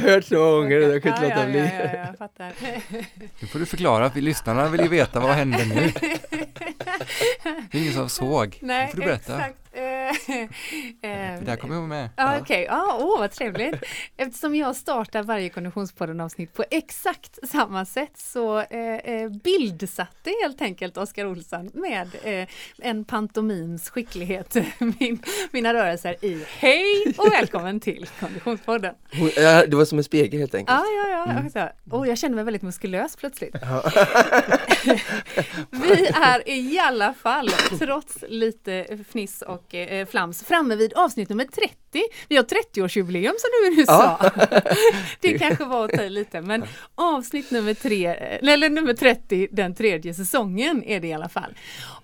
har hört så många gånger jag kan inte Ja, låta ja, bli. Ja, ja, jag fattar. Nu får du förklara, för lyssnarna vill ju veta vad hände nu. Det är ingen som såg. Nej, Nu får du berätta. exakt. Eh, eh, Det där kommer jag med. Ja, okej. Ja, åh, vad trevligt. Eftersom jag startar varje Konditionspodden-avsnitt på exakt samma sätt så eh, eh, bildsatte helt enkelt Oskar Olsson med eh, en pantomims skicklighet min, mina rörelser i Hej och välkommen till Konditionspodden. Ja, det var som en spegel helt enkelt. Ja, ja, ja. Mm. Oh, jag känner mig väldigt muskulös plötsligt. Vi är i alla fall, trots lite fniss och eh, flams, framme vid avsnitt nummer 30. Vi har 30-årsjubileum som du nu sa. Det kanske var att ta lite, men avsnitt nummer, tre, eh, eller nummer 30, den tredje säsongen är det i alla fall.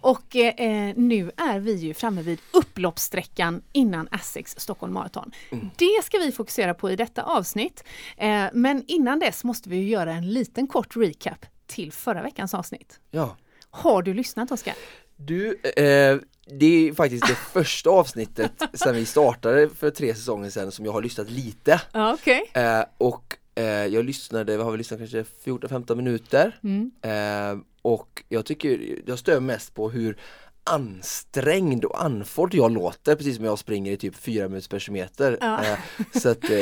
Och eh, nu är vi ju framme vid upploppssträckan innan Essex Stockholm Marathon. Det ska vi fokusera på i detta avsnitt. Eh, men innan dess måste vi göra en liten kort recap till förra veckans avsnitt. Ja. Har du lyssnat Oskar? Du, eh, det är faktiskt det första avsnittet sedan vi startade för tre säsonger sedan som jag har lyssnat lite. Ja, okej. Eh, och eh, jag lyssnade, vad har vi lyssnat kanske 14-15 minuter. Mm. Eh, och jag tycker, jag stör mest på hur ansträngd och andfådd jag låter precis som jag springer i typ fyra minuters per kilometer. Ja. Eh, så att eh,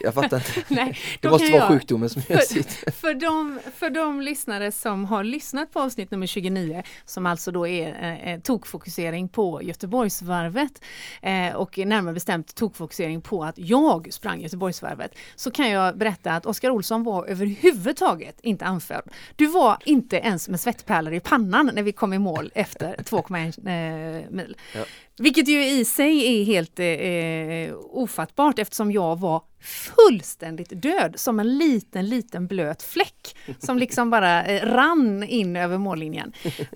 jag fattar inte. Nej, Det måste vara jag- sjukdomen som gör sitt. för, de, för de lyssnare som har lyssnat på avsnitt nummer 29 som alltså då är eh, eh, tokfokusering på Göteborgsvarvet eh, och närmare bestämt tokfokusering på att jag sprang Göteborgsvarvet så kan jag berätta att Oskar Olsson var överhuvudtaget inte anförd. Du var inte ens med svettpärlor i pannan när vi kom i mål efter 2,1 eh, mil. Ja. Vilket ju i sig är helt eh, ofattbart eftersom jag var fullständigt död som en liten, liten blöt fläck som liksom bara eh, rann in över mållinjen.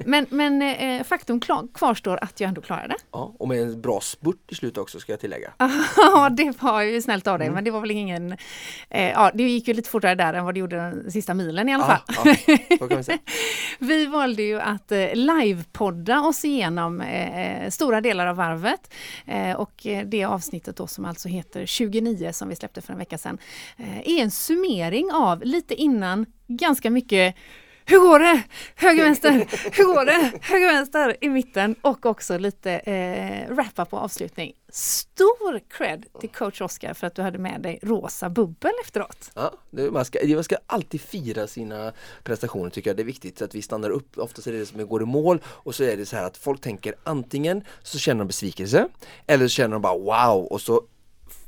Men, men eh, faktum kvarstår att jag ändå klarade. Ja, och med en bra spurt i slutet också ska jag tillägga. Ja, det var ju snällt av dig, men det var väl ingen... Eh, ja, det gick ju lite fortare där än vad det gjorde den sista milen i alla fall. Ja, ja, vi. Vi valde ju att eh, livepodda oss igenom eh, stora delar av varvet eh, och eh, det avsnittet då som alltså heter 29 som vi släppte för en vecka sedan eh, är en summering av lite innan ganska mycket hur går det? Höger, vänster, hur går det? Höger, vänster i mitten och också lite eh, wrap-up och avslutning. Stor cred till coach Oskar för att du hade med dig rosa bubbel efteråt. Ja, det, man, ska, man ska alltid fira sina prestationer tycker jag. Det är viktigt så att vi stannar upp. Oftast är det det som går i mål och så är det så här att folk tänker antingen så känner de besvikelse eller så känner de bara wow och så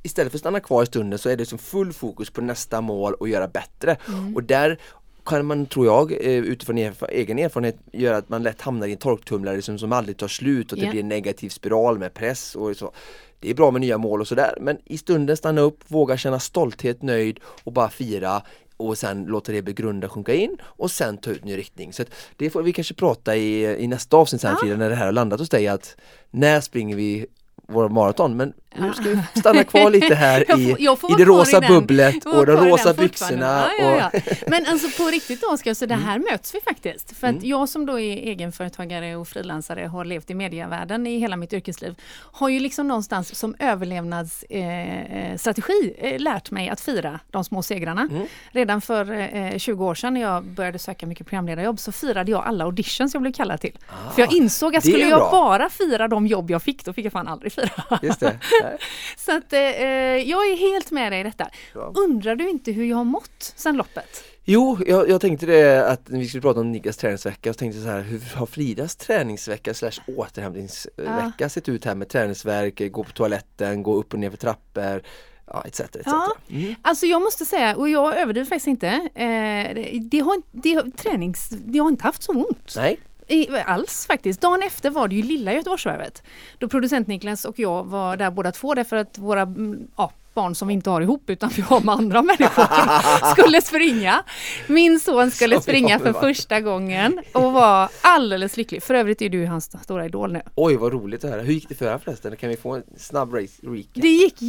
istället för att stanna kvar i stunden så är det som full fokus på nästa mål och göra bättre. Och där kan man, tror jag, eh, utifrån egen erfarenhet göra att man lätt hamnar i en torktumlare som, som aldrig tar slut och det Ja. blir en negativ spiral med press och så. Det är bra med nya mål och sådär men i stunden stanna upp, våga känna stolthet, nöjd och bara fira och sen låta det begrunda sjunka in och sen ta ut ny riktning. Så det får vi kanske prata i, i nästa avsnitt sen Ja. Frida, när det här har landat hos dig att när springer vi våra maraton men nu ska vi stanna kvar lite här Jag i, får- jag får i det i rosa den. bubblet och de i rosa byxorna. Ja, ja, ja. Men alltså på riktigt då Oskar, så det här möts vi faktiskt. För att Mm. jag som då är egenföretagare och frilansare har levt i medievärlden i hela mitt yrkesliv har ju liksom någonstans som överlevnadsstrategi eh, strategi, eh, lärt mig att fira de små segrarna. Mm. Redan för eh, 20 år sedan när jag började söka mycket programledarjobb så firade jag alla auditions jag blev kallad till. för jag insåg att skulle jag bara fira de jobb jag fick, då fick jag fan aldrig fira. just det. Så att eh, eh, jag är helt med dig i detta. Bra. Undrar du inte hur jag har mått sen loppet? Jo, jag, jag tänkte det att vi skulle prata om Niklas träningsvecka så tänkte jag så här, hur har Fridas träningsvecka slash återhämtningsvecka sett ut här med träningsverk, gå på toaletten, gå upp och ner för trappor, ja etc. etc. Ja. Mm. Alltså jag måste säga, och jag överdriver faktiskt inte, eh, det, har, inte- det, har- tränings, det har inte haft så ont. Nej, I, alls faktiskt. Dagen efter var det ju lilla Göteborgsvarvet. Då producent Niklas och jag var där båda två därför att våra mm, ja, barn som vi inte har ihop utan vi har med andra människor skulle springa. Min son skulle springa för första gången och var alldeles lycklig. För övrigt är du hans stora idol nu. oj vad roligt det här. Hur gick det för er förresten? Kan vi få en snabb race recap? Det gick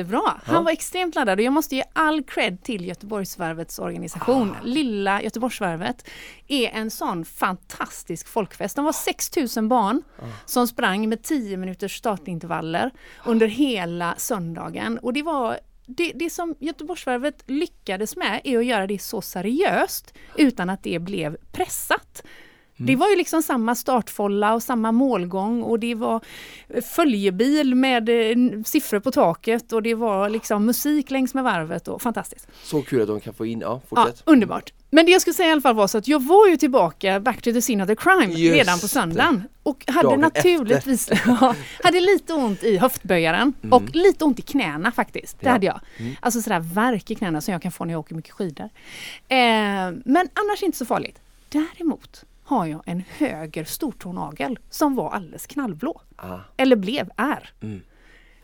jättebra. Han Ja. var extremt laddad och jag måste ge all cred till Göteborgsvarvets organisation. Ah. Lilla Göteborgsvarvet är en sån fantastisk folkfest. De var 6000 barn Ah. som sprang med 10 minuters startintervaller under hela söndagen. Och det var det, det som Göteborgsvarvet lyckades med är att göra det så seriöst utan att det blev pressat. Det var ju liksom samma startfolla och samma målgång och det var följebil med eh, siffror på taket och det var liksom musik längs med varvet och fantastiskt. Så kul att de kan få in, ja Ja, fortsätt. underbart. Men det jag skulle säga i alla fall var så att jag var ju tillbaka back to the scene of the crime Just redan på söndagen. Och hade Dagen naturligtvis ja, hade lite ont i höftböjaren och lite ont i knäna faktiskt. Det Ja. hade jag. Alltså sådär värk i knäna som jag kan få när jag åker mycket skidor. Eh, men annars inte så farligt. Däremot har jag en höger stortånagel som var alldeles knallblå. Ah. Eller blev, är. Mm.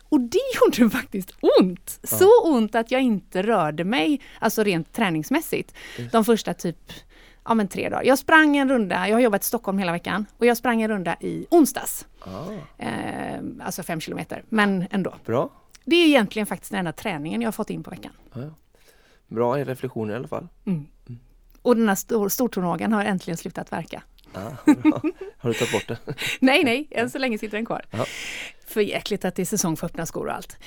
Och det gjorde faktiskt ont. Så ont att jag inte rörde mig, alltså rent träningsmässigt, de första typ ja, men tre dagar. Jag sprang en runda, jag har jobbat i Stockholm hela veckan och jag sprang en runda i onsdags. Ah. Eh, alltså fem kilometer, men ändå. Bra. Det är egentligen faktiskt den enda träningen jag har fått in på veckan. Bra reflektioner i alla fall. Och den här stor, stortånageln har äntligen slutat verka. Ah. Har du tagit bort det? Nej, nej, än så länge sitter den kvar. Ja. För jäkligt att det är säsong för öppna skor och allt.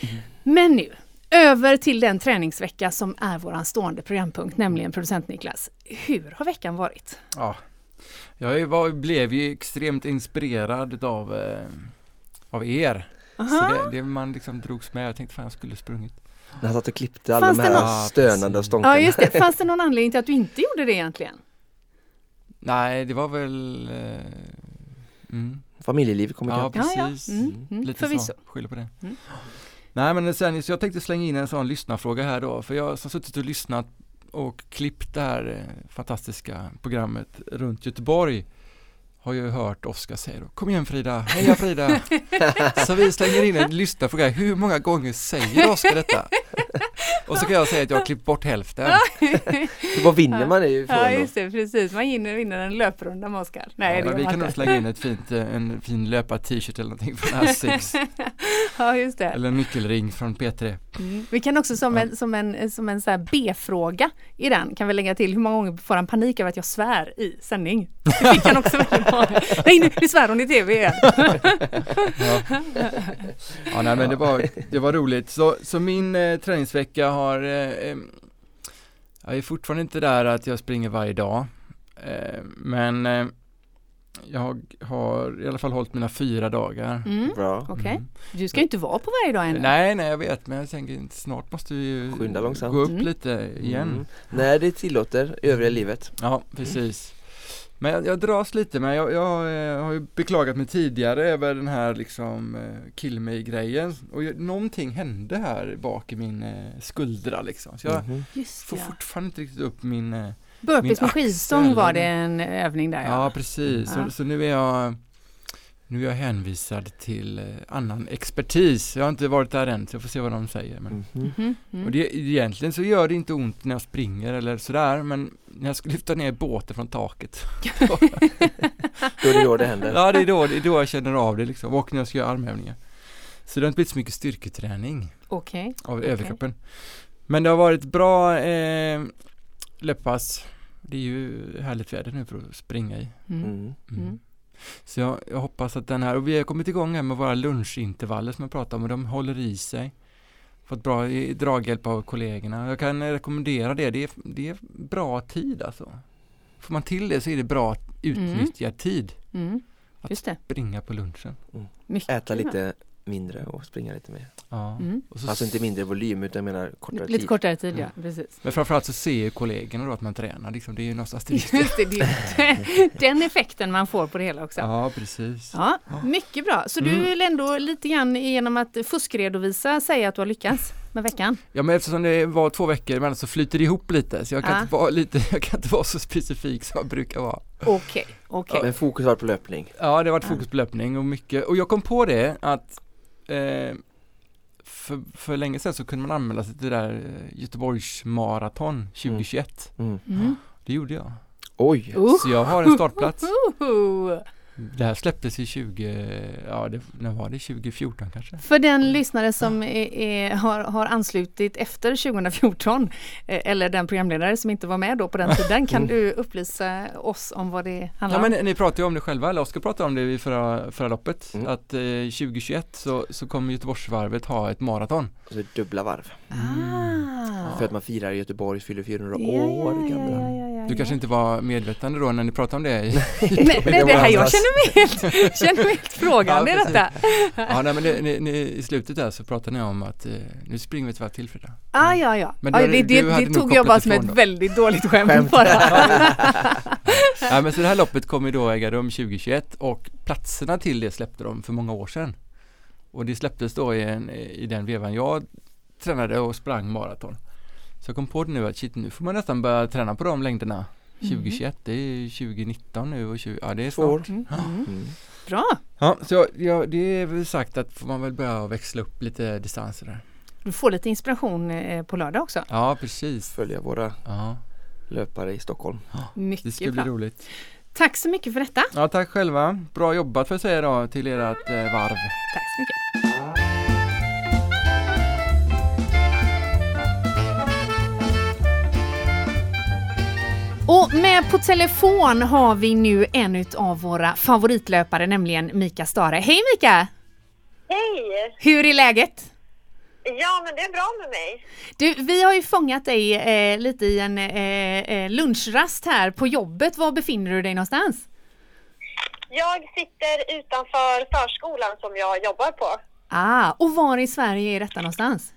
Men nu, över till den träningsvecka som är våran stående programpunkt, nämligen producent Niklas. Hur har veckan varit? Ja. Jag var, blev ju extremt inspirerad av, eh, av er. Aha. Så det, det man liksom drogs med. Jag tänkte fan jag skulle sprungit. När han satt och klippte alla Fanns de det här någon- stönande och stånkarna. Ja, just det. Fanns det någon anledning till att du inte gjorde det egentligen? Nej, det var väl eh, mm. Familjelivet kommer Ja, ikapp. precis. Mm, mm, Lite förvisso. så, skyller på det. Mm. Nej men sen, så jag tänkte slänga in en sån lyssnarfråga här då, för jag som suttit och lyssnat och klippt det här eh, fantastiska programmet runt Göteborg har ju hört Oskar säga då, kom igen Frida, heja Frida! så vi slänger in en lyssnarfråga, hur många gånger säger Oskar detta? Och så kan jag säga att jag har klippt bort hälften. Vad vinner man ju Ja, just det, precis. Man vinner, vinner en löprunda med Oskar. Nej, Ja, vi kan nog slänga in ett fint, eh, en fin löpar-t-shirt eller någonting från Asics. Ja, just det. eller en nyckelring från P3. Mm. Vi kan också som Ja. en, som en, som en så här B-fråga i den kan vi lägga till hur många gånger får han panik över att jag svär i sändning? Det fick han också väldigt. Nej nu, nu svär hon i tv igen. Ja. ja, nej men det var, det var roligt. Så, så min eh, träningsvecka har, eh, jag är fortfarande inte där att jag springer varje dag. Eh, men eh, jag har i alla fall hållit mina fyra dagar. Mm. Bra. Okej, Mm. du ska ju inte vara på varje dag ännu. Nej, nej jag vet men jag tänker snart måste vi ju Skynda långsamt. gå upp Mm. lite igen. Mm. När det tillåter övriga livet. Ja, precis. Men jag, jag dras lite med, jag, jag eh, har ju beklagat mig tidigare över den här liksom eh, kill mig-grejen och jag, någonting hände här bak i min eh, skuldra liksom. Så jag Mhm. Just får ja. fortfarande inte riktigt upp min, eh, Burpees min med skivstång var det en övning där ja, ja. precis. Ja. Så, så nu är jag nu är jag hänvisad till eh, annan expertis. Jag har inte varit där än så jag får se vad de säger. Men, Mhm. Mhm, mm. och det, egentligen så gör det inte ont när jag springer eller sådär men när jag ska lyfta ner båten från taket Då är det då det händer. Ja, det är då, det är då jag känner av det liksom. Och när jag ska göra armhävningar. Så det har inte blivit så mycket styrketräning Okej. av Okej. överkroppen. Men det har varit bra eh, löppass. Det är ju härligt väder nu för att springa i. Mm. Mm. Mm. Så jag, jag hoppas att den här, och vi har kommit igång här med våra lunchintervaller som jag pratade om och de håller i sig. Fått bra i- draghjälp av kollegorna. Jag kan rekommendera det, det är, det är bra tid alltså. Får man till det så är det bra utnyttjad tid. Mm. Att Just det. Springa på lunchen. Mycket Äta lite mindre och springa lite mer. Ja. Mm. Och så Alltså inte mindre volym utan jag menar kortare Lite tid. kortare tid, ja. Mm. Precis. Men framförallt så ser ju kollegorna då att man tränar liksom. Det är ju någonstans det. Just det, den effekten man får på det hela också. Ja, precis. Ja, mycket bra. Så du Mm. vill ändå lite grann genom att fuskredovisa säga att du har lyckats med veckan? Ja, men eftersom det var två veckor emellan så flyter det ihop lite. Så jag kan, Ja. inte, vara lite, jag kan inte vara så specifik som jag brukar vara. Okej, okej. Men fokus har varit på löpning. Ja, det har varit Ja. fokus på löpning och mycket. Och jag kom på det att eh, för, för länge sedan så kunde man anmäla sig till det där eh, Göteborgs maraton 2021. Mm. Mm. Det gjorde jag. Oj! Så jag har en startplats. Det här släpptes i 20, ja det, när var det? 2014 kanske? För den lyssnare som är, är, har, har anslutit efter 2014 eh, eller den programledare som inte var med då på den tiden kan du upplysa oss om vad det handlar Ja om? men ni pratade ju om det själva, eller Oskar pratade om det i förra, förra loppet Mm. att eh, 2021 så, så kommer Göteborgsvarvet ha ett maraton Alltså dubbla varv. Ah. För att man firar Göteborg fyller 400 Ja, år ja, gamla. ja, ja, ja, Du ja. kanske inte var medvetande då när ni pratade om det? i- Nej, nej det här, jag varandras. Känner mig helt, känner mig helt frågande i Ja, precis. detta. Ja nej men det, ni, ni, i slutet där så pratade ni om att eh, nu springer vi ett varv till Frida Ah, ja, ja. Men du- det det, det tog jag bara som ett då. väldigt dåligt skämt Skämt. bara. Ja men så det här loppet kommer då äga rum 2021 och platserna till det släppte de för många år sedan. Och det släpptes då i, en, i den vevan jag tränade och sprang maraton. Så jag kom på det nu att shit nu får man nästan börja träna på de längderna 2021, det är 2019 nu och 20, ja det är Två år. snart. Mm, mm. Mm. Bra. Ja, så jag- ja, det är väl sagt att får man väl börja växla upp lite distanser där. Du får lite inspiration eh, på lördag också. Ja, precis. Följa våra Ja, löpare i Stockholm. det Mycket ska bli bra. roligt. Tack så mycket för detta. Ja, tack själva. Bra jobbat får jag säga då till ert eh, varv. Tack så mycket. Och med på telefon har vi nu en av våra favoritlöpare, nämligen Mika Stare. Hej Mika! Hej! Hur är läget? Ja, men det är bra med mig. Du, vi har ju fångat dig eh, lite i en eh, eh, lunchrast här på jobbet. Var befinner du dig någonstans? Jag sitter utanför förskolan som jag jobbar på. Ah, och var i Sverige är detta någonstans?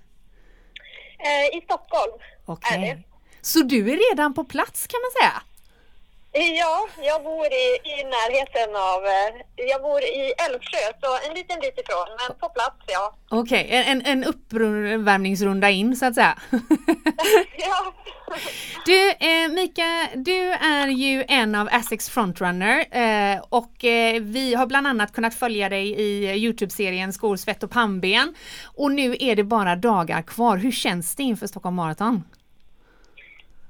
Eh, I Stockholm. Okej. Är det? Så du är redan på plats kan man säga? Ja, jag bor i, i närheten av... Eh, jag bor i Älvsjö, så en liten bit ifrån, men på plats, ja. Okej, en, en, en uppvärmningsrunda in så att säga. ja. Du eh, Mika, du är ju en av Essex Frontrunner eh, och eh, vi har bland annat kunnat följa dig i Youtube-serien Skor, svett och pannben. Och nu är det bara dagar kvar. Hur känns det inför Stockholm Marathon?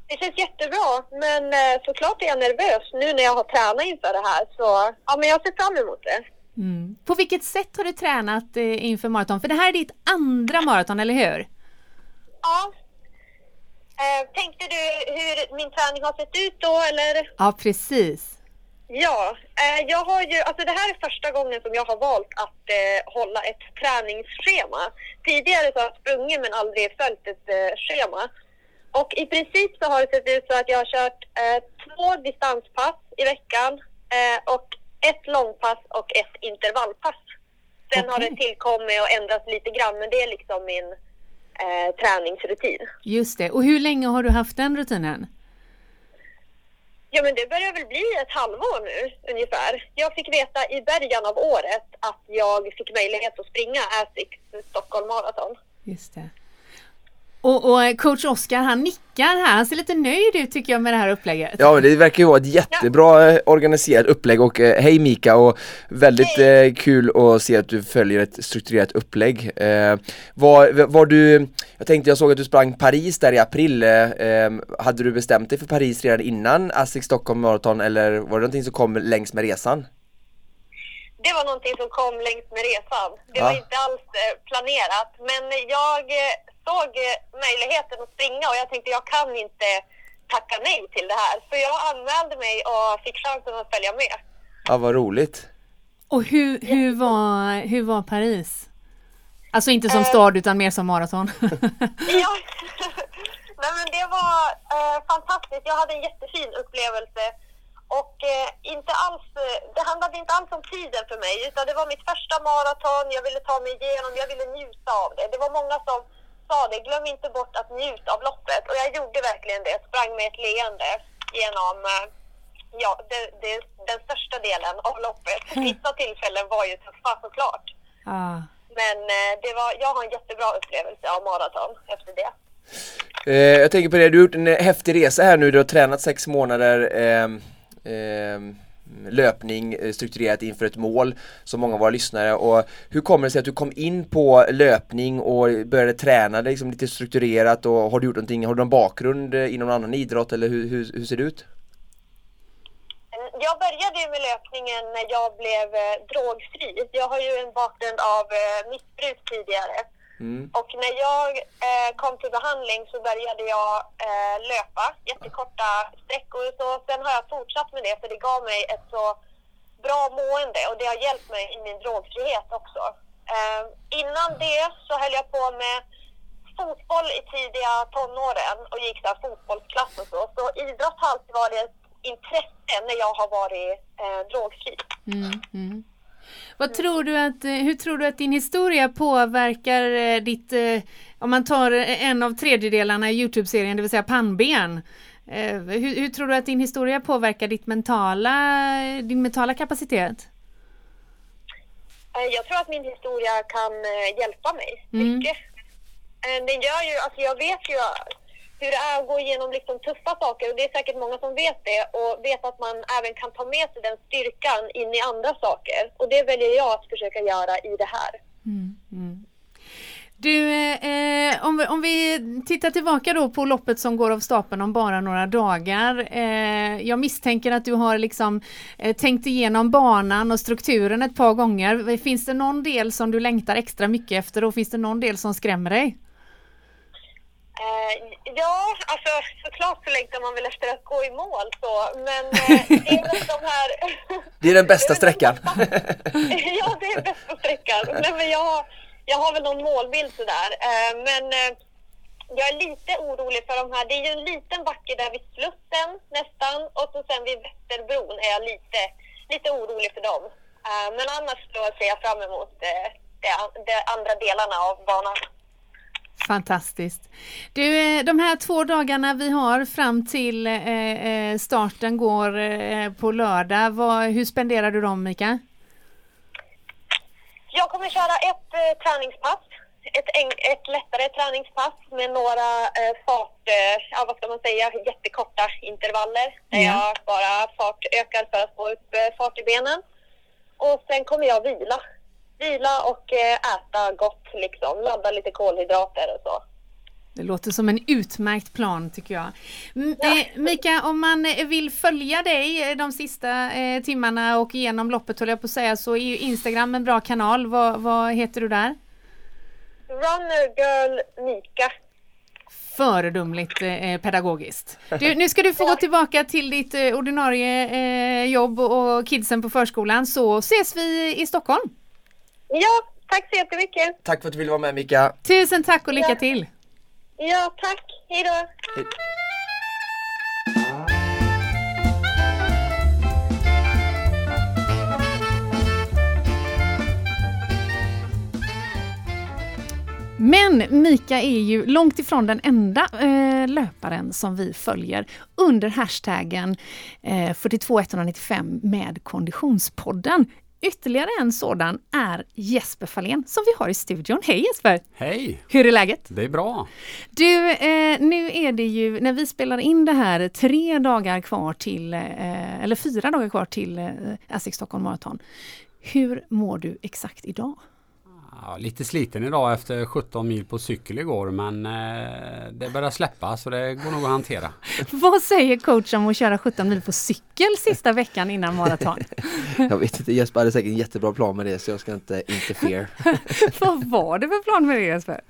Det känns jättebra, men eh, såklart är jag nervös nu när jag har tränat inför det här. Så ja, men jag ser fram emot det. Mm. På vilket sätt har du tränat eh, inför maraton? För det här är ditt andra maraton, eller hur? Ja. Eh, tänkte du hur min träning har sett ut då, eller? Ja, precis. Ja, eh, jag har ju, alltså det här är första gången som jag har valt att eh, hålla ett träningsschema. Tidigare så har jag sprungit men aldrig följt ett eh, schema. Och i princip så har det sett ut så att jag har kört eh, två distanspass i veckan eh, och ett långpass och ett intervallpass. Sen har det tillkommit och ändrats lite grann men det är liksom min eh, träningsrutin. Just det. Och hur länge har du haft den rutinen? Ja, men det börjar väl bli ett halvår nu ungefär. Jag fick veta i början av året att jag fick möjlighet att springa Asics Stockholm Marathon. Just det. Och, och eh, coach Oskar han nickar här, han ser lite nöjd ut tycker jag med det här upplägget. Ja men det verkar ju vara ett jättebra eh, organiserat upplägg och eh, hej Mika och väldigt eh, kul att se att du följer ett strukturerat upplägg. Eh, var, var du, jag tänkte jag såg att du sprang Paris där i april, eh, eh, hade du bestämt dig för Paris redan innan Asics Stockholm Marathon eller var det någonting som kom längs med resan? Det var någonting som kom längs med resan. Det var Ja. inte alls planerat. Men jag såg möjligheten att springa och jag tänkte jag kan inte tacka nej till det här. Så jag anmälde mig och fick chansen att följa med. Ja vad roligt. Och hur, hur, var, hur var Paris? Alltså inte som Eh. stad utan mer som maraton. Ja, Nej, men det var eh, fantastiskt. Jag hade en jättefin upplevelse. Och eh, inte alls, eh, det handlade inte alls om tiden för mig, utan det var mitt första maraton. Jag ville ta mig igenom, jag ville njuta av det. Det var många som sa det, glöm inte bort att njuta av loppet. Och jag gjorde verkligen det. Sprang med ett leende genom eh, ja, det, det, den största delen av loppet. Vissa tillfällen var ju tuffa såklart. ah. Men eh, det var, jag har en jättebra upplevelse av maraton efter det. Eh, jag tänker på det, du har gjort en eh, häftig resa här nu, du har tränat sex månader ehm, ehm, löpning eh, strukturerat inför ett mål som många av våra lyssnare och hur kommer det sig att du kom in på löpning och började träna dig liksom lite strukturerat och har du gjort någonting, har du någon bakgrund inom i någon annan idrott eller hur, hur, hur ser det ut? Mm, jag började ju med löpningen när jag blev eh, drogfri. Jag har ju en bakgrund av missbruk tidigare. Mm. Och när jag eh, kom till behandling så började jag eh, löpa jättekorta sträckor och så. Sen har jag fortsatt med det för det gav mig ett så bra mående och det har hjälpt mig i min drogfrihet också. Eh, innan det så höll jag på med fotboll i tidiga tonåren och gick där fotbollsklass och så. Så idrott har alltid varit ett intresse när jag har varit eh, drogfri. Mm, mm. Vad tror du att, eh, hur tror du att din historia påverkar eh, ditt, eh, om man tar en av tredjedelarna i Youtube-serien, det vill säga pannben. Hur, hur, tror du att din historia påverkar ditt mentala, din mentala kapacitet? Jag tror att min historia kan hjälpa mig mm. mycket. Den gör ju, alltså jag vet ju hur det är att gå igenom liksom tuffa saker och det är säkert många som vet det och vet att man även kan ta med sig den styrkan in i andra saker. Och det väljer jag att försöka göra i det här. Mm, mm. Du, eh, om, vi, om vi tittar tillbaka då på loppet som går av stapeln om bara några dagar. Eh, jag misstänker att du har liksom eh, tänkt igenom banan och strukturen ett par gånger. Finns det någon del som du längtar extra mycket efter och finns det någon del som skrämmer dig? Eh, ja, alltså såklart så längtar man väl efter att gå i mål så, men eh, det är väl de här... det är den bästa sträckan. ja, det är bästa sträckan. Nej, men jag, jag har väl någon målbild sådär, eh, men eh, jag är lite orolig för de här. Det är ju en liten backe där vid Slussen nästan och så sen vid Västerbron är jag lite, lite orolig för dem. Eh, men annars så ser jag fram emot eh, de, de andra delarna av banan. Fantastiskt. Du, eh, de här två dagarna vi har fram till eh, eh, starten går på lördag. Hur spenderar du dem Mika? Jag kommer köra ett träningspass. Ett, ett lättare träningspass med några fart, ja, vad ska man säga, jättekorta intervaller. Där ja. jag bara fart ökar för att få upp fart i benen. Och sen kommer jag vila vila och eh, äta gott liksom. Ladda lite kolhydrater och så. Det låter som en utmärkt plan tycker jag. Ja. Eh, Mika, om man eh, vill följa dig de sista eh, timmarna och igenom loppet höll jag på att säga så är ju Instagram en bra kanal. Vad, vad heter du där? Runner Girl Mika. Föredömligt eh, pedagogiskt. Du, nu ska du få ja. gå tillbaka till ditt eh, ordinarie jobb och kidsen på förskolan så ses vi i Stockholm. Ja, tack så jättemycket. Tack för att du ville vara med Mika. Tusen tack och lycka ja. till. Ja, tack. Hej då. Hej. Men Mika är ju långt ifrån den enda eh, löparen som vi följer under hashtaggen eh, 42195 med Konditionspodden. Ytterligare en sådan är Jesper Fahlén som vi har i studion. Hej Jesper! Hej! Hur är läget? Det är bra. Du, eh, nu är det ju när vi spelar in det här tre dagar kvar till, eh, eller fyra dagar kvar till eh, Asics Stockholm Marathon. Hur mår du exakt idag? Ja, lite sliten idag efter 17 mil på cykel igår men eh, det börjar släppa så det går nog att hantera. Vad säger coachen om att köra 17 mil på cykel sista veckan innan maraton? jag vet inte, Jesper hade säkert en jättebra plan med det så jag ska inte interfere. Vad var det för plan med det Jesper?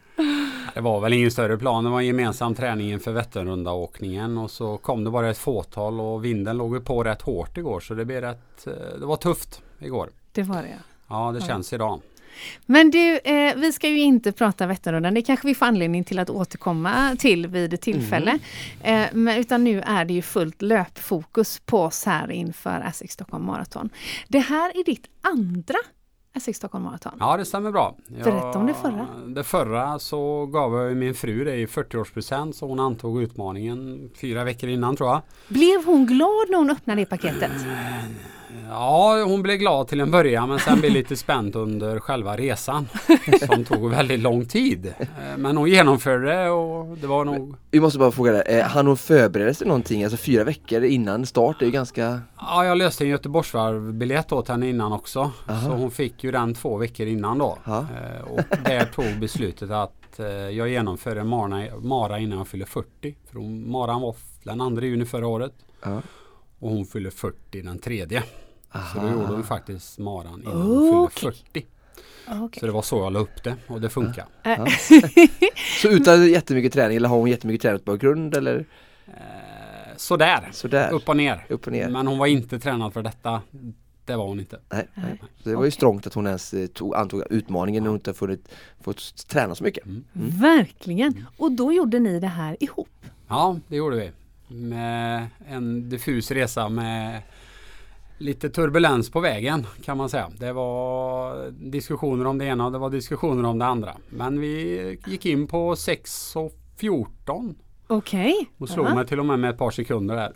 Det var väl ingen större plan. Det var en gemensam träning inför Vätternrunda-åkningen och så kom det bara ett fåtal och vinden låg på rätt hårt igår så det blev rätt, eh, det var tufft igår. Det var det ja. det känns idag. Men du, eh, vi ska ju inte prata Vätternrundan. Det kanske vi får anledning till att återkomma till vid tillfälle. Mm. Eh, men, utan nu är det ju fullt löpfokus på oss här inför Asics Stockholm Marathon. Det här är ditt andra Asics Stockholm Marathon. Ja, det stämmer bra. Jag, Berätta om det förra. Det förra så gav jag min fru det i 40-årspresent så hon antog utmaningen fyra veckor innan tror jag. Blev hon glad när hon öppnade det paketet? Ja, hon blev glad till en början men sen blev lite spänt under själva resan. Som tog väldigt lång tid. Eh, men hon genomförde det och det var nog... Vi måste bara fråga dig, han hon förbereda sig någonting? Alltså fyra veckor innan start, det är ju ganska... Ja, jag löste en Göteborgsvarvbiljett åt henne innan också. Aha. Så hon fick ju den två veckor innan då. Aha. Eh, och där tog beslutet att eh, jag genomför en Mara, Mara innan jag fyller 40. För hon, Maran var den 2 juni förra året. Aha. Och hon fyller 40 den tredje. Så då Aha. gjorde hon faktiskt maran innan hon fyllde 40. Okej. Så det var så jag la upp det och det funkar. Så utan jättemycket träning eller har hon jättemycket träningsbakgrund eller Eh, sådär, sådär? upp och ner. Upp och ner. Men hon var inte tränad för detta. Det var hon inte. Nej, nej. Nej. Så det var ju strångt att hon ens eh, tog, antog utmaningen när hon inte funnit, fått träna så mycket. Mm. Verkligen. Och då gjorde ni det här ihop. Ja, det gjorde vi. Med en diffus resa med lite turbulens på vägen kan man säga. Det var diskussioner om det ena och det var diskussioner om det andra. Men vi gick in på 6 och 14 Okej. och slog Aha. mig till och med med ett par sekunder där.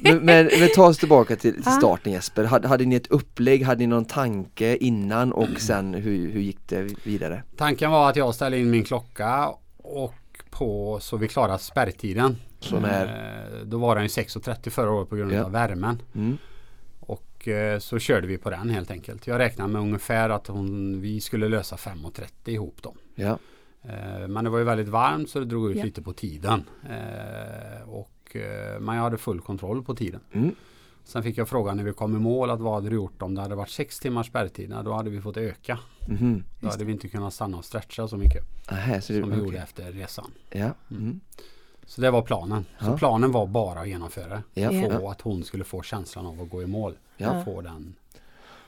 Men, men, men ta oss tillbaka till, till starten Jesper. Hade, hade ni ett upplägg, hade ni någon tanke innan och sen hur, hur gick det vidare? Tanken var att jag ställde in min klocka och på så vi klarar spärrtiden. Så när, Eh, Då var den ju 6.30 förra året på grund Ja. av värmen. mm, Och eh, så körde vi på den helt enkelt. Jag räknade med ungefär att hon, vi skulle lösa 5.30 ihop då. ja, Eh, Men det var ju väldigt varmt så det drog ut Ja. lite på tiden. Och, men jag hade full kontroll på tiden. mm, Sen fick jag frågan när vi kom i mål att vad hade du gjort om det hade varit sex timmars spärrtid? Då hade vi fått öka. mhm. Då hade vi inte kunnat stanna och stretcha så mycket Aha, så det, som vi gjorde efter resan. Ja, mm, Så det var planen. Så Ja. planen var bara att genomföra. ja, Ja. Få ja, att hon skulle få känslan av att gå i mål. ja. Få den.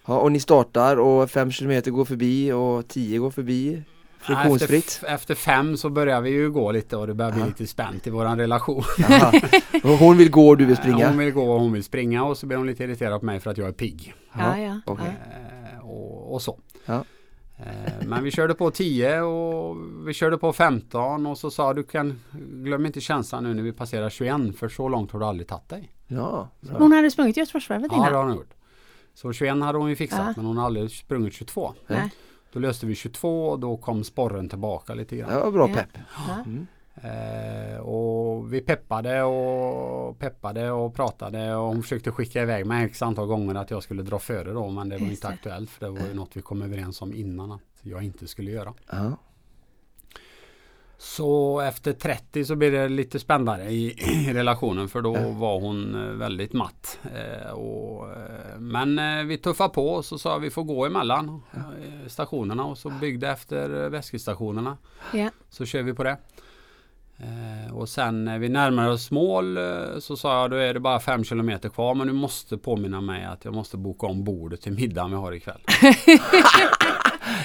ja. Och ni startar och fem kilometer går förbi och tio går förbi friktionsfritt. Efter, efter fem så börjar vi ju gå lite och det börjar bli Ja. lite spänt i våran relation. Hon vill gå och du vill springa? Hon vill gå och hon vill springa och så blir hon lite irriterad på mig för att jag är pigg. Ja, ja. ja. Eh, och, och så. Ja. Eh, men vi körde på 10 och vi körde på 15 och så sa du kan glöm inte känslan nu när vi passerar 21 för så långt har du aldrig tagit dig. Ja, bra. Hon hade sprungit Göteborgsvarvet Ja det innan? har hon gjort. Så 21 hade hon ju fixat Ja. men hon har aldrig sprungit 22. Nej. Då löste vi 22 och då kom sporren tillbaka lite grann. var bra Ja. pepp. Ja. Mm. Eh, och vi peppade och peppade och pratade och hon försökte skicka iväg mig x antal gånger att jag skulle dra före då men det var Just inte det. aktuellt för det var ju något vi kom överens om innan att jag inte skulle göra. Ja. Så efter 30 så blev det lite spännare i, i relationen för då var hon eh, väldigt matt. Eh, och, eh, men eh, vi tuffade på och så sa vi får gå emellan stationerna och så byggde efter väskestationerna. Ja. Så kör vi på det. Eh, och sen när vi närmar oss mål eh, så sa jag då är det bara fem kilometer kvar men du måste påminna mig att jag måste boka om bordet till middagen vi har ikväll.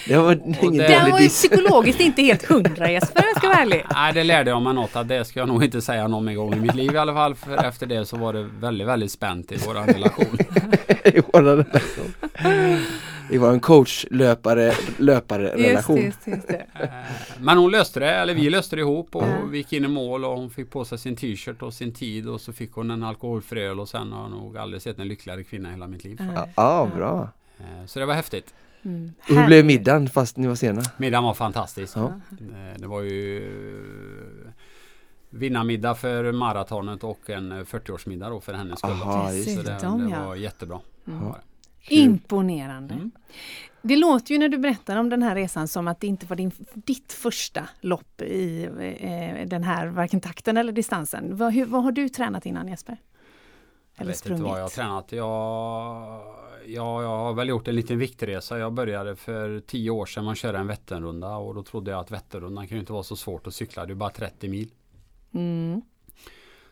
Det var ingen det- Den var ju psykologiskt inte helt hundra Jesper, jag ska vara ärlig. Nej det lärde jag mig något att det ska jag nog inte säga någon mer gång i mitt liv i alla fall för efter det så var det väldigt väldigt spänt i vår relation. I våran relation. I våran coach löpare löpare Just, relation. just, just det. Eh, Men hon löste det, eller vi löste det ihop och Ja. vi gick in i mål och hon fick på sig sin t-shirt och sin tid och så fick hon en alkoholfri öl och sen har jag nog aldrig sett en lyckligare kvinna i hela mitt liv. Ja. Ja, ja, bra. Eh, Så det var häftigt. Mm. Hur blev middagen fast ni var sena? Middagen var fantastisk. Ja. Eh, Det var ju vinnarmiddag för maratonet och en eh, 40-årsmiddag då för hennes skull. Aha, Så det, det ja. var jättebra. Mm. Var det. Imponerande. Mm. Det låter ju när du berättar om den här resan som att det inte var din, ditt första lopp i eh, den här varken takten eller distansen. Vad, hur, vad har du tränat innan Jesper? Jag Eller vet sprungit? inte vad jag har tränat. Jag, ja, jag har väl gjort en liten viktresa. Jag började för tio år sedan man köra en Vätternrunda och då trodde jag att Vätternrundan kan ju inte vara så svårt att cykla. Det är bara 30 mil. Mm.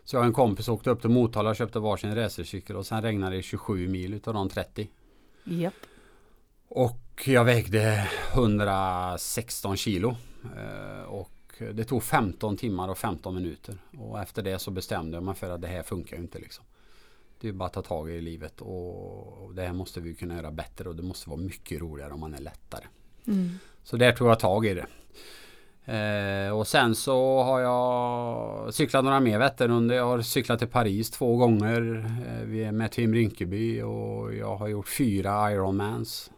Så jag och en kompis åkte upp till Motala och köpte varsin racercykel och sen regnade det 27 mil utav de 30. Japp. Och jag vägde 116 kilo. Eh, Och det tog 15 timmar och 15 minuter. Och efter det så bestämde jag mig för att det här funkar ju inte liksom. Det är bara att ta tag i livet och det här måste vi kunna göra bättre och det måste vara mycket roligare om man är lättare. Mm. Så där tog jag tag i det. Eh, och sen så har jag cyklat några mer Vätternrundor. Jag har cyklat till Paris två gånger. Eh, vi är med Tim Rinkeby och jag har gjort fyra Ironmans.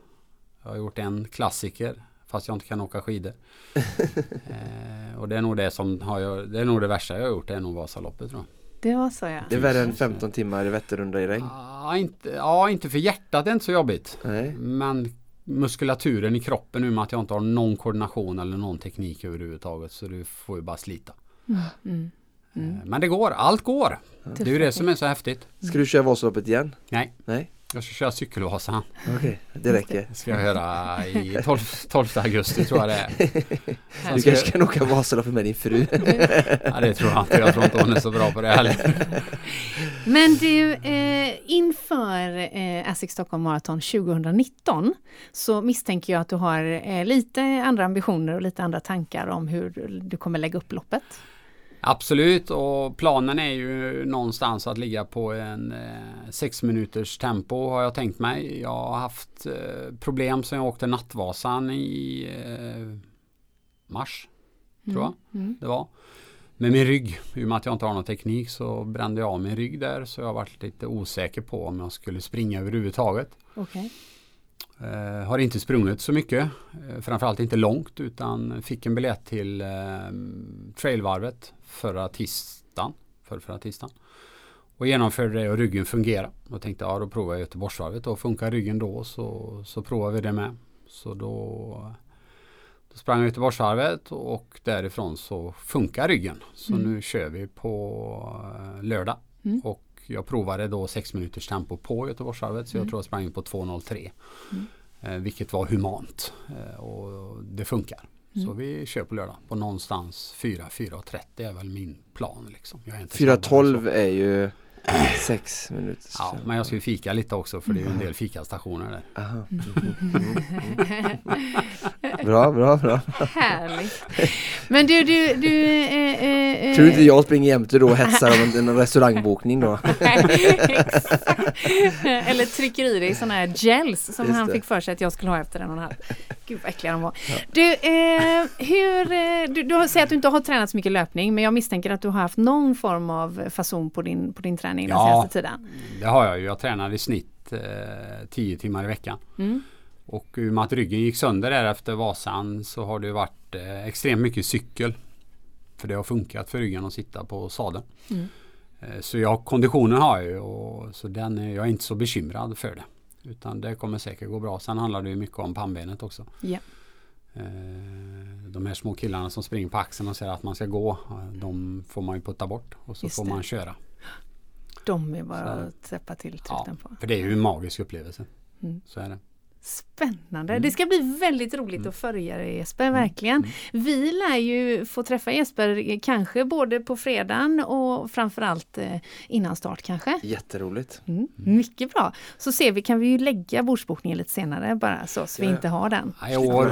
Jag har gjort en klassiker fast jag inte kan åka skidor. eh, och det är nog det som har jag, det är nog det värsta jag har gjort. Det är nog Vasaloppet tror jag. Det var så ja. Det är värre än 15 timmar i Vätternrunda i regn. Ja, inte, ja, inte för hjärtat, det är inte så jobbigt. Nej. Men muskulaturen i kroppen nu med att jag inte har någon koordination eller någon teknik överhuvudtaget så du får ju bara slita. Mm. Mm. Men det går, allt går. Det är ju det som är så häftigt. Ska du köra Vasaloppet igen? Nej, Nej? Jag ska köra cykelvasan. Okej, det räcker. Det ska jag göra i 12, 12 augusti tror jag det är. Du kanske kan åka Vasaloppet med din fru? Ja, det tror jag inte. Jag tror inte hon är så bra på det heller. Men du, eh, inför eh, ASIC Stockholm Marathon 2019 så misstänker jag att du har eh, lite andra ambitioner och lite andra tankar om hur du kommer lägga upp loppet. Absolut och planen är ju någonstans att ligga på en eh, sex minuters tempo har jag tänkt mig. Jag har haft eh, problem som jag åkte Nattvasan i eh, mars. Tror jag Mm. det var. Med min rygg. I och med att jag inte har någon teknik så brände jag av min rygg där så jag har varit lite osäker på om jag skulle springa överhuvudtaget. Okej. Eh, har inte sprungit så mycket. Eh, framförallt inte långt utan fick en biljett till eh, trailvarvet förra tisdagen. För förra tisdagen. Och genomförde det och ryggen fungerar. Och tänkte ja då provar jag Göteborgsvarvet och funkar ryggen då så, så provar vi det med. Så då, då sprang jag Göteborgsvarvet och därifrån så funkar ryggen. Så Mm. nu kör vi på eh, lördag. Mm. Och jag provade då 6 minuters tempo på Göteborgsvarvet så jag Mm. tror jag sprang på 2.03. Mm. Eh, vilket var humant eh, och det funkar. Så Mm. vi kör på lördag på någonstans 4, 4.30 är väl min plan. Liksom. Jag är inte snabbare än 4.12 så. är ju sex minuter. Ja, men jag ska ju fika lite också för det är ju en del fikastationer där. Aha. Bra, bra, bra. Härligt. Men du, du, du... Eh, eh, eh, Tror du inte jag springer jämte då och hetsar om en, en restaurangbokning då? Exakt. Eller trycker i dig sådana här gels som Just han det. fick för sig att jag skulle ha efter en och en halv. Gud vad äckliga de var. Du, eh, hur, eh, du, du säger att du inte har tränat så mycket löpning men jag misstänker att du har haft någon form av fason på din, på din träning den Ja. senaste tiden. Det har jag ju. Jag tränar i snitt eh, 10 timmar i veckan. Mm. Och i och med att ryggen gick sönder där efter Vasan så har det varit eh, extremt mycket cykel. För det har funkat för ryggen att sitta på sadeln. Mm. Eh, så jag, konditionen har jag ju och så den är, jag är inte så bekymrad för det. Utan det kommer säkert gå bra. Sen handlar det ju mycket om pannbenet också. Eh, de här små killarna som springer på axeln och säger att man ska gå. eh, De får man ju putta bort och så Just får det. man köra. De är bara Så att täppa till truten på. för det är ju en magisk upplevelse. Mm. Så är det. Spännande. Mm. Det ska bli väldigt roligt att följa dig Jesper, verkligen. Vi lär ju få träffa Jesper eh, kanske både på fredagen och framförallt eh, innan start kanske. Jätteroligt. Mm. Mycket bra. Så ser vi, kan vi ju lägga bordsbokningen lite senare bara så, så vi inte har den. I år.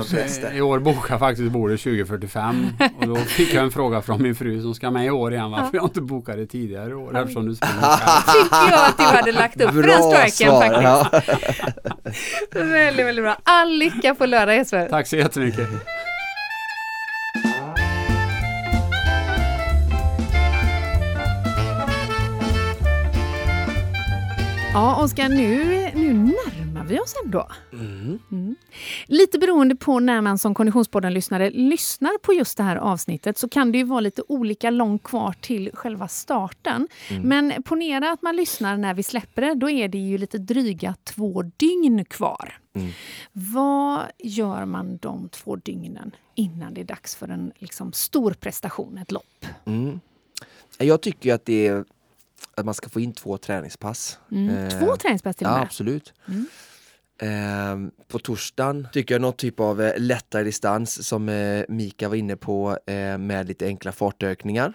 I år bokade faktiskt bordet 2045 och då fick jag en fråga från min fru som ska med i år igen varför jag inte bokade tidigare i år eftersom du springer själv. Tycker jag att du hade lagt upp för den Bra striken svar! faktiskt. Ja. Väldigt, väldigt bra. All lycka på lördag Jesper. Tack så jättemycket. Ja, Oskar, nu, nu närmar vi oss ändå. Mm. Mm. Lite beroende på när man som Konditionspodden-lyssnare lyssnar på just det här avsnittet så kan det ju vara lite olika långt kvar till själva starten. Mm. Men ponera att man lyssnar när vi släpper det, då är det ju lite dryga två dygn kvar. Mm. Vad gör man de två dygnen innan det är dags för en liksom, stor prestation, ett lopp? Mm. Jag tycker att det är att man ska få in två träningspass. Mm. Eh, Två träningspass till och Ja, med. absolut. Mm. Eh, på torsdagen tycker jag någon typ av eh, lättare distans som eh, Mika var inne på eh, med lite enkla fartökningar.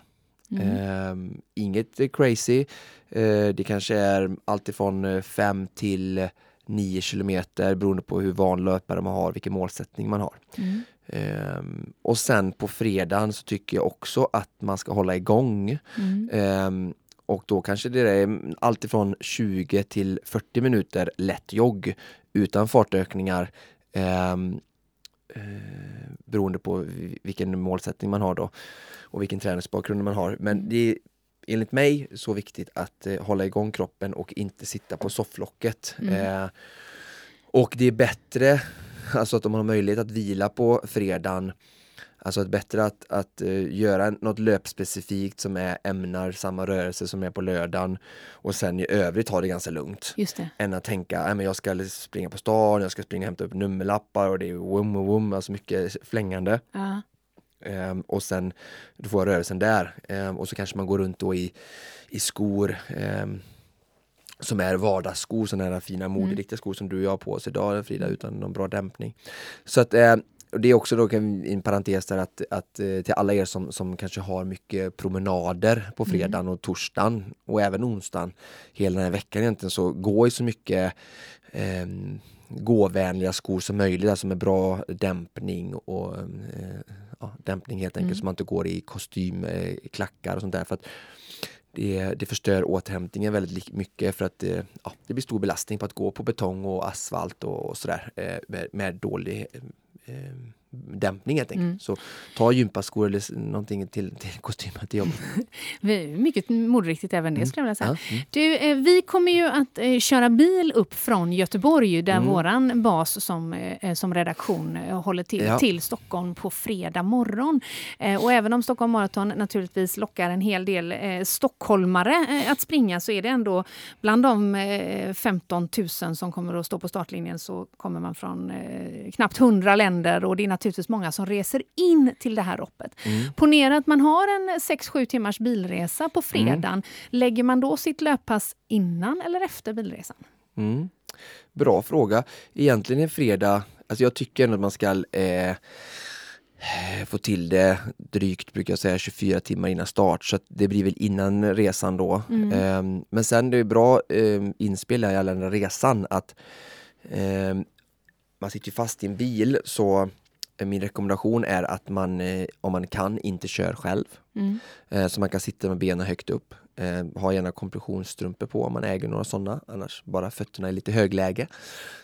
Mm. Eh, inget crazy. Det kanske är alltifrån 5 till 9 kilometer beroende på hur van löpare man har, vilken målsättning man har. Mm. Ehm, och sen på fredagen så tycker jag också att man ska hålla igång. Mm. Ehm, och då kanske det är alltifrån 20 till 40 minuter lätt jogg utan fartökningar. ehm, eh, beroende på vi- vilken målsättning man har då och vilken träningsbakgrund man har. Men det är enligt mig så viktigt att eh, hålla igång kroppen och inte sitta på sofflocket. Mm. Eh, och det är bättre, alltså att om man har möjlighet att vila på fredagen Alltså att bättre att, att eh, göra något löpspecifikt som är ämnar samma rörelse som är på lördagen och sen i övrigt ha det ganska lugnt. Just det. Än att tänka, "Nej, men jag ska springa på stan, jag ska springa och hämta upp nummerlappar och det är wum och wum, alltså mycket flängande. Ja. Ehm, och sen du får rörelsen där ehm, och så kanske man går runt då i, i skor ehm, som är vardagsskor, sådana här fina moderiktiga skor som du och jag har på oss idag Frida utan någon bra dämpning. Så att eh, och det är också då en parentes där att, att eh, till alla er som, som kanske har mycket promenader på fredagen och torsdagen och även onsdagen hela den här veckan egentligen så gå i så mycket eh, gåvänliga skor som möjligt, alltså med bra dämpning och eh, ja, dämpning helt enkelt mm. så man inte går i kostymklackar och sånt där. För att det, det förstör återhämtningen väldigt mycket för att det, ja, det blir stor belastning på att gå på betong och asfalt och, och sådär eh, med, med dålig eh, dämpning helt enkelt. Mm. Så ta gympaskor eller någonting till, till kostymen till jobbet. Mycket moderiktigt även det mm. skulle jag vilja säga. Mm. Du, eh, vi kommer ju att eh, köra bil upp från Göteborg där mm. våran bas som, eh, som redaktion håller till, ja. till Stockholm på fredag morgon. Och även om Stockholm Marathon naturligtvis lockar en hel del stockholmare att springa så är det ändå bland de 15 000 som kommer att stå på startlinjen så kommer man från knappt 100 länder och det är naturligtvis många som reser in till det här loppet. Mm. Ponera att man har en 6-7 timmars bilresa på fredagen. Mm. Lägger man då sitt löppass innan eller efter bilresan? Mm. Bra fråga. Egentligen en fredag, alltså jag tycker ändå att man ska eh, få till det drygt, brukar jag säga, 24 timmar innan start. Så det blir väl innan resan då. Mm. Eh, men sen det är bra eh, inspel i alla den resan att eh, man sitter fast i en bil så min rekommendation är att man, eh, om man kan, inte kör själv. Mm. Eh, så man kan sitta med benen högt upp. Eh, ha gärna kompressionsstrumpor på om man äger några sådana, annars bara fötterna i lite högläge.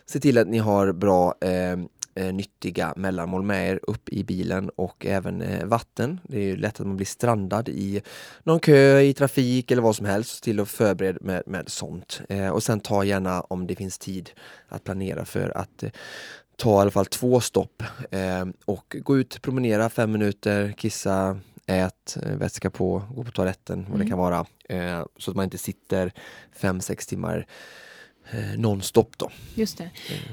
Se till att ni har bra eh, nyttiga mellanmål med er upp i bilen och även eh, vatten. Det är ju lätt att man blir strandad i någon kö, i trafik eller vad som helst. Till att förbereda med, med sånt. Eh, och sen ta gärna, om det finns tid, att planera för att ta i alla fall två stopp eh, och gå ut, promenera fem minuter, kissa, ät, eh, vätska på, gå på toaletten, vad mm. det kan vara. Eh, så att man inte sitter fem, sex timmar eh, nonstop då. Just det.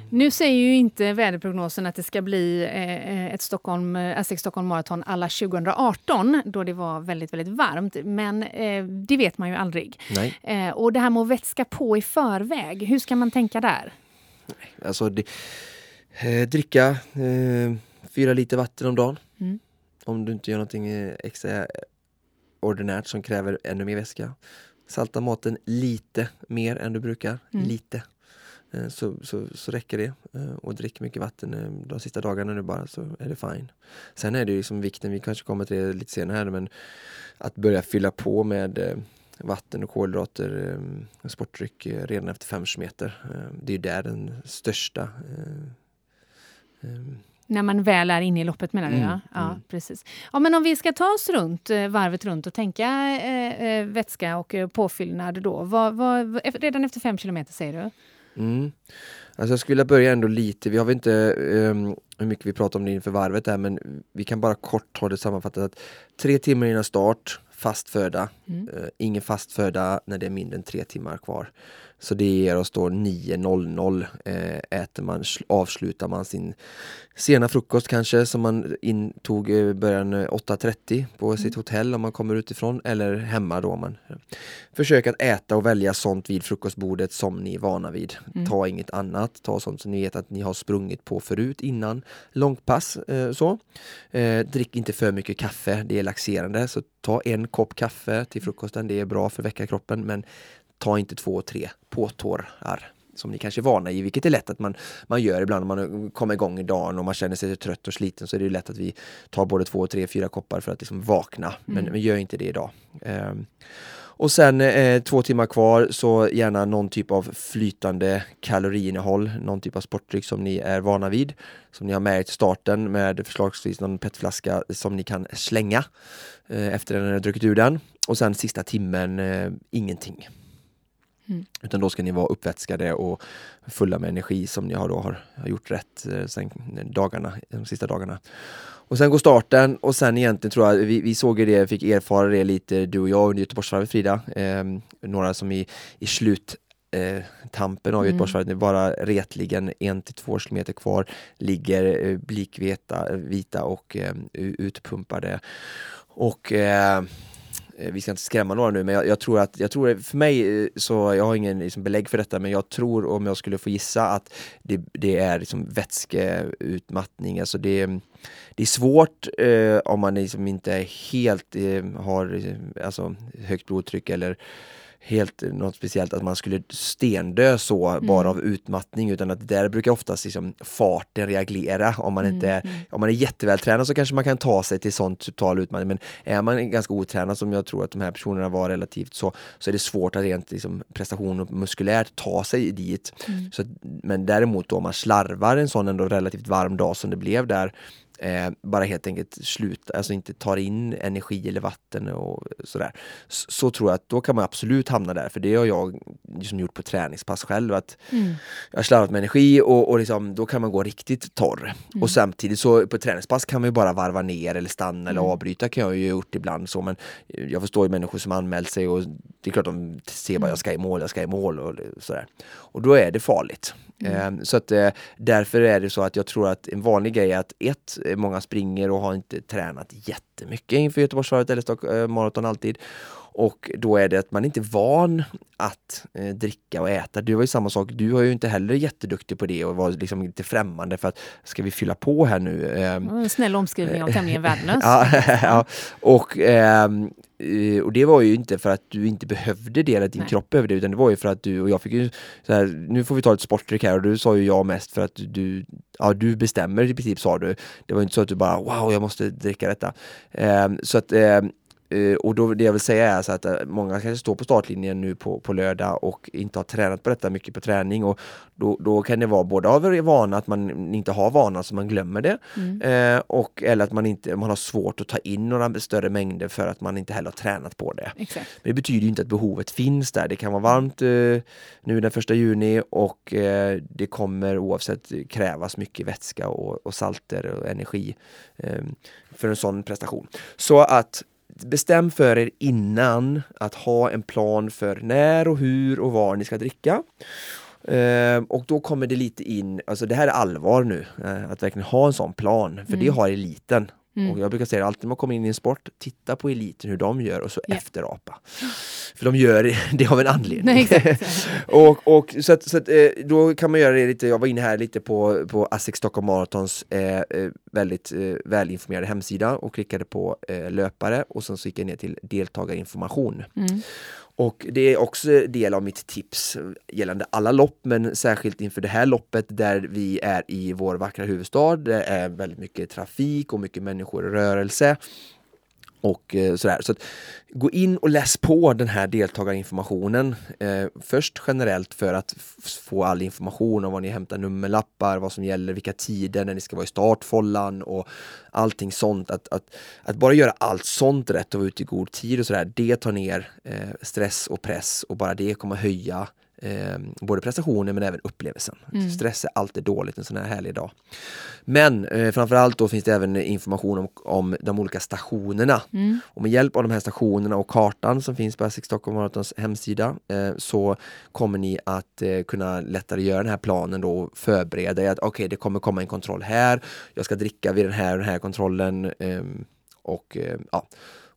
Nu säger ju inte väderprognosen att det ska bli eh, ett Stockholm, Aztec Stockholm Marathon alla 2018 då det var väldigt, väldigt varmt. Men eh, det vet man ju aldrig. Eh, och det här med att vätska på i förväg, hur ska man tänka där? Alltså det, Eh, dricka eh, fyra liter vatten om dagen. Mm. Om du inte gör någonting eh, extra ordinärt som kräver ännu mer vätska. Salta maten lite mer än du brukar. Mm. Lite. Eh, så, så, så räcker det. Eh, och drick mycket vatten de sista dagarna nu bara så är det fine. Sen är det ju liksom vikten, vi kanske kommer till det lite senare här men att börja fylla på med vatten och kolhydrater, sportdryck redan efter 5 meter. Det är där den största. När man väl är inne i loppet menar du? Mm, ja, ja mm. precis. Ja, men om vi ska ta oss runt, eh, varvet runt och tänka eh, eh, vätska och eh, påfyllnad då. Vad, vad, redan efter fem kilometer säger du? Mm. Alltså jag skulle vilja börja ändå lite, vi har väl inte um, hur mycket vi pratar om det inför varvet där men vi kan bara kort ha det sammanfattat att tre timmar innan start, fast föda. Mm. Uh, ingen fast föda när det är mindre än tre timmar kvar. Så det ger oss då 9.00 eh, äter man, avslutar man sin sena frukost kanske som man intog i början 8.30 på mm. sitt hotell om man kommer utifrån eller hemma då. Man Försök att äta och välja sånt vid frukostbordet som ni är vana vid. Mm. Ta inget annat, ta sånt som ni vet att ni har sprungit på förut innan långt pass. Eh, så. Eh, drick inte för mycket kaffe, det är laxerande. Så ta en kopp kaffe till frukosten, det är bra för att väcka kroppen men ta inte två, tre påtårar som ni kanske är vana i, vilket är lätt att man, man gör ibland när man kommer igång i dagen och man känner sig trött och sliten så är det lätt att vi tar både två, tre, fyra koppar för att liksom vakna. Mm. Men, men gör inte det idag. Um, och sen eh, två timmar kvar så gärna någon typ av flytande kaloriinnehåll, någon typ av sportdryck som ni är vana vid. Som ni har med er till starten med förslagsvis någon petflaska som ni kan slänga eh, efter att ni har druckit ur den. Och sen sista timmen eh, ingenting. Mm. Utan då ska ni vara uppvätskade och fulla med energi som ni har, då har, har gjort rätt eh, sen dagarna, de sista dagarna. Och sen går starten och sen egentligen tror jag, vi, vi såg det, fick erfara det lite du och jag under Göteborgsvarvet Frida. Eh, några som i, i slut eh, tampen av Mm. Göteborgsvarvet, är bara retligen en till två kilometer kvar, ligger eh, blikvita vita och eh, utpumpade. Och eh, Eh, vi ska inte skrämma några nu men jag, jag tror att, jag tror för mig eh, så, jag har ingen liksom, belägg för detta men jag tror om jag skulle få gissa att det, det är liksom vätskeutmattning, alltså det, det är svårt eh, om man liksom inte helt eh, har eh, alltså, högt blodtryck eller helt något speciellt att man skulle stendö så bara av utmattning utan att där brukar oftast liksom farten reagera. Om man inte är, om man är jättevältränad så kanske man kan ta sig till sånt total utmattning men är man ganska otränad som jag tror att de här personerna var relativt så så är det svårt att rent liksom, prestation och muskulärt ta sig dit. Så, att- men däremot då om man slarvar en sån ändå relativt varm dag som det blev där eh, bara helt enkelt sluta, alltså inte tar in energi eller vatten och sådär. Så, så tror jag att då kan man absolut hamna där, för det har jag liksom gjort på träningspass själv. Att Jag har slarvat med energi och, och liksom, då kan man gå riktigt torr. Och samtidigt så på träningspass kan man ju bara varva ner eller stanna eller avbryta kan jag ju gjort ibland så men jag förstår ju människor som anmält sig och det är klart de ser bara jag ska i mål, jag ska i mål och sådär. Och då är det farligt. Eh, Så att eh, därför är det så att jag tror att en vanlig grej är att ett, många springer och har inte tränat jättemycket inför Göteborgsvarvet eller Stock- eh, maraton alltid. Och då är det att man inte är van att eh, dricka och äta. Du var ju samma sak, du var ju inte heller jätteduktig på det och var liksom lite främmande för att ska vi fylla på här nu? Var En snäll omskrivning av tämligen värdelös. Ja, ja. Och, eh, och det var ju inte för att du inte behövde det, eller att din Nej. kropp behövde det, utan det var ju för att du och jag fick ju så här, nu får vi ta ett sportdryck här och du sa ju ja mest för att du, ja du bestämmer i princip sa du. Det var inte så att du bara wow jag måste dricka detta. Ehm, så att ehm, eh, och då det jag vill säga är så att eh, många kanske står på startlinjen nu på, på lördag och inte har tränat på detta mycket på träning och då, då kan det vara både av vana att man inte har vana så man glömmer det eh, och eller att man inte man har svårt att ta in några större mängder för att man inte heller har tränat på det. Exakt. Men det betyder inte att behovet finns där. Det kan vara varmt nu den första juni och det kommer oavsett krävas mycket vätska och, och salter och energi för en sån prestation. Så att bestäm för er innan att ha en plan för när och hur och var ni ska dricka. Eh, och då kommer det lite in, alltså det här är allvar nu, eh, att verkligen ha en sån plan, för det har eliten. Och jag brukar säga alltid när man kommer in i en sport, titta på eliten hur de gör och så Ja. efterapa. För de gör det av en anledning. Nej, exakt. och, och så att, så att, eh, då kan man göra det lite, jag var inne här lite på, på ASIC Stockholm Marathons eh, eh, väldigt eh, välinformerade hemsida och klickade på eh, löpare och sen så gick jag ner till deltagarinformation. Mm. Och det är också del av mitt tips gällande alla lopp men särskilt inför det här loppet där vi är i vår vackra huvudstad. Det är väldigt mycket trafik och mycket människor i rörelse. Och eh, sådär. Så att, gå in och läs på den här deltagarinformationen. Eh, först generellt för att få all information om var ni hämtar nummerlappar, vad som gäller, vilka tider, när ni ska vara i startfållan och allting sånt. Att, att, att bara göra allt sånt rätt och vara ute i god tid och sådär, det tar ner eh, stress och press och bara det kommer höja eh, både prestationen men även upplevelsen. Stress är alltid dåligt en sån här härlig dag. Men eh, framförallt då finns det även information om, om de olika stationerna. Och med hjälp av de här stationerna och kartan som finns på Asics Stockholm Marathons hemsida eh, så kommer ni att eh, kunna lättare göra den här planen då och förbereda er att okej det kommer komma en kontroll här, jag ska dricka vid den här och den här kontrollen ehm, och eh, ja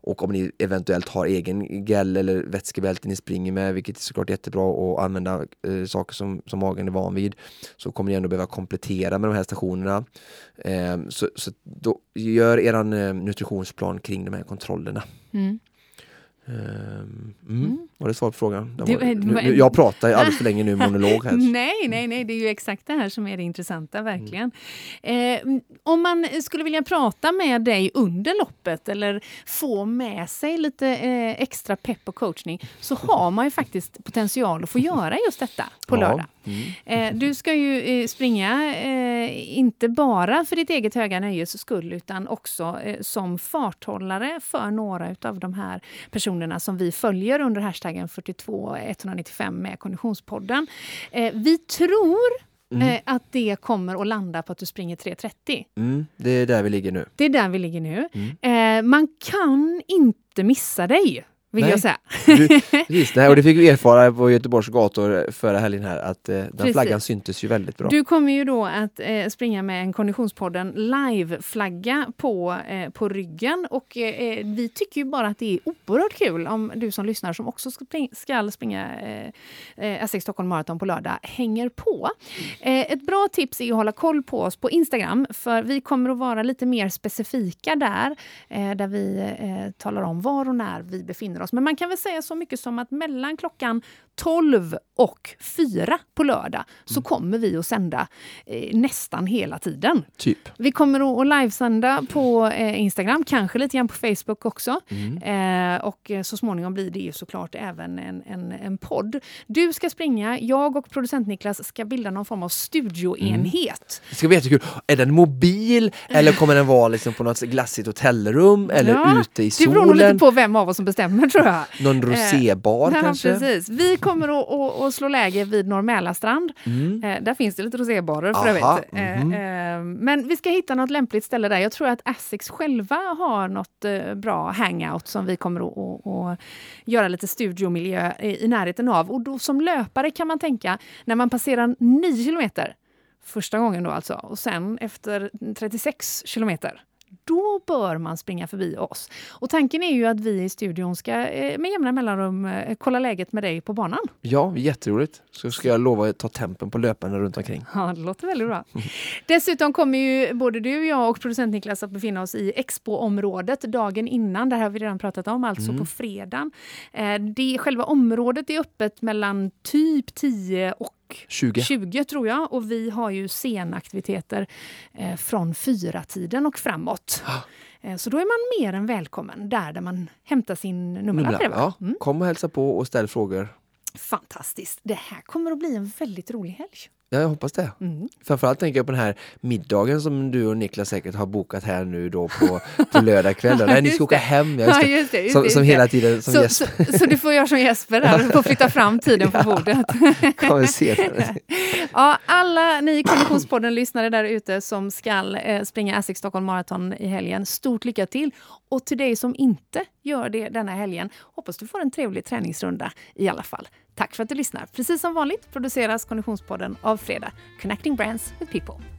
och om ni eventuellt har egen gel eller vätskebälte ni springer med, vilket är såklart jättebra att använda eh, saker som, som magen är van vid, så kommer ni ändå behöva komplettera med de här stationerna. Eh, så, så då, gör eran eh, nutritionsplan kring de här kontrollerna. Mm. Ehm, mm. Var det svar på frågan? Det var, nu, jag pratar ju alldeles för länge nu monolog här. Nej, nej, nej, det är ju exakt det här som är det intressanta, verkligen. Eh, om man skulle vilja prata med dig under loppet eller få med sig lite eh, extra pepp och coachning så har man ju faktiskt potential att få göra just detta på Ja. Lördag. Eh, du ska ju eh, springa, eh, inte bara för ditt eget höga nöjes skull, utan också som farthållare för några av de här personerna som vi följer under hashtaggen 42195 med Konditionspodden. Vi tror eh, att det kommer att landa på att du springer 3.30. Mm, det är där vi ligger nu. Det är där vi ligger nu. Eh, man kan inte missa dig. Vill Nej. jag säga. Du, precis, nej, och det fick vi erfara på Göteborgs gator förra helgen här att eh, den Precis. flaggan syntes ju väldigt bra. Du kommer ju då att eh, springa med en Konditionspodden live-flagga på, eh, på ryggen och eh, vi tycker ju bara att det är oerhört kul om du som lyssnar som också ska, spring, ska springa eh, eh, Essex Stockholm Marathon på lördag hänger på. Eh, ett bra tips är att hålla koll på oss på Instagram för vi kommer att vara lite mer specifika där eh, där vi eh, talar om var och när vi befinner oss. Men man kan väl säga så mycket som att mellan klockan 12 och 4 på lördag så kommer vi att sända eh, nästan hela tiden. Typ. Vi kommer att livesända på eh, Instagram, kanske lite grann på Facebook också. Mm. Eh, och eh, så småningom blir det ju såklart även en, en, en podd. Du ska springa, jag och producent Niklas ska bilda någon form av studioenhet. Det ska bli jättekul. Är den mobil eller kommer den vara liksom på något glassigt hotellrum eller Ja, ute i Det beror nog lite solen? på vem av oss som bestämmer tror jag. Någon rosébar Ja, kanske? precis. Vi kommer att, att slå läge vid Norr. Mm. Eh, där finns det lite rosébarer för övrigt. Mhm. eh, men vi ska hitta något lämpligt ställe där. Jag tror att Essex själva har något eh, bra hangout som vi kommer att göra lite studiomiljö i, i närheten av. Och då som löpare kan man tänka, när man passerar 9 kilometer första gången då alltså, och sen efter 36 kilometer då bör man springa förbi oss. Och tanken är ju att vi i studion ska eh, med jämna mellanrum eh, kolla läget med dig på banan. Ja, jätteroligt. Så ska jag lova att ta tempen på löparna runt omkring. Ja, det låter väldigt bra. Dessutom kommer ju både du, jag och producent Niklas att befinna oss i Expo-området dagen innan. Det här har vi redan pratat om, alltså Mm. på fredagen. Eh, det, själva området är öppet mellan typ 10 och 20. 20 tror jag. Och vi har ju scenaktiviteter eh, från fyra tiden och framåt. Eh, så då är man mer än välkommen där, där man hämtar sin nummerlapp. Nummer, ja. Mm. Kom och hälsa på och ställ frågor. Fantastiskt. Det här kommer att bli en väldigt rolig helg. Ja, jag hoppas det. Mm. Framförallt tänker jag på den här middagen som du och Niklas säkert har bokat här nu då på, på lördag kväll. Nej, ni ska åka hem. Ja, just Ja, just det, just Som, det, som hela tiden som Så, gäst. så, så du får göra som Jesper där, du får flytta fram tiden på bordet. Kommer senare. Ja, alla ni Konditionspodden-lyssnare där ute som ska eh, springa Essex Stockholm Marathon i helgen, stort lycka till! Och till dig som inte gör det denna helgen, hoppas du får en trevlig träningsrunda i alla fall. Tack för att du lyssnar. Precis som vanligt produceras Konditionspodden av Fredag, Connecting Brands with People.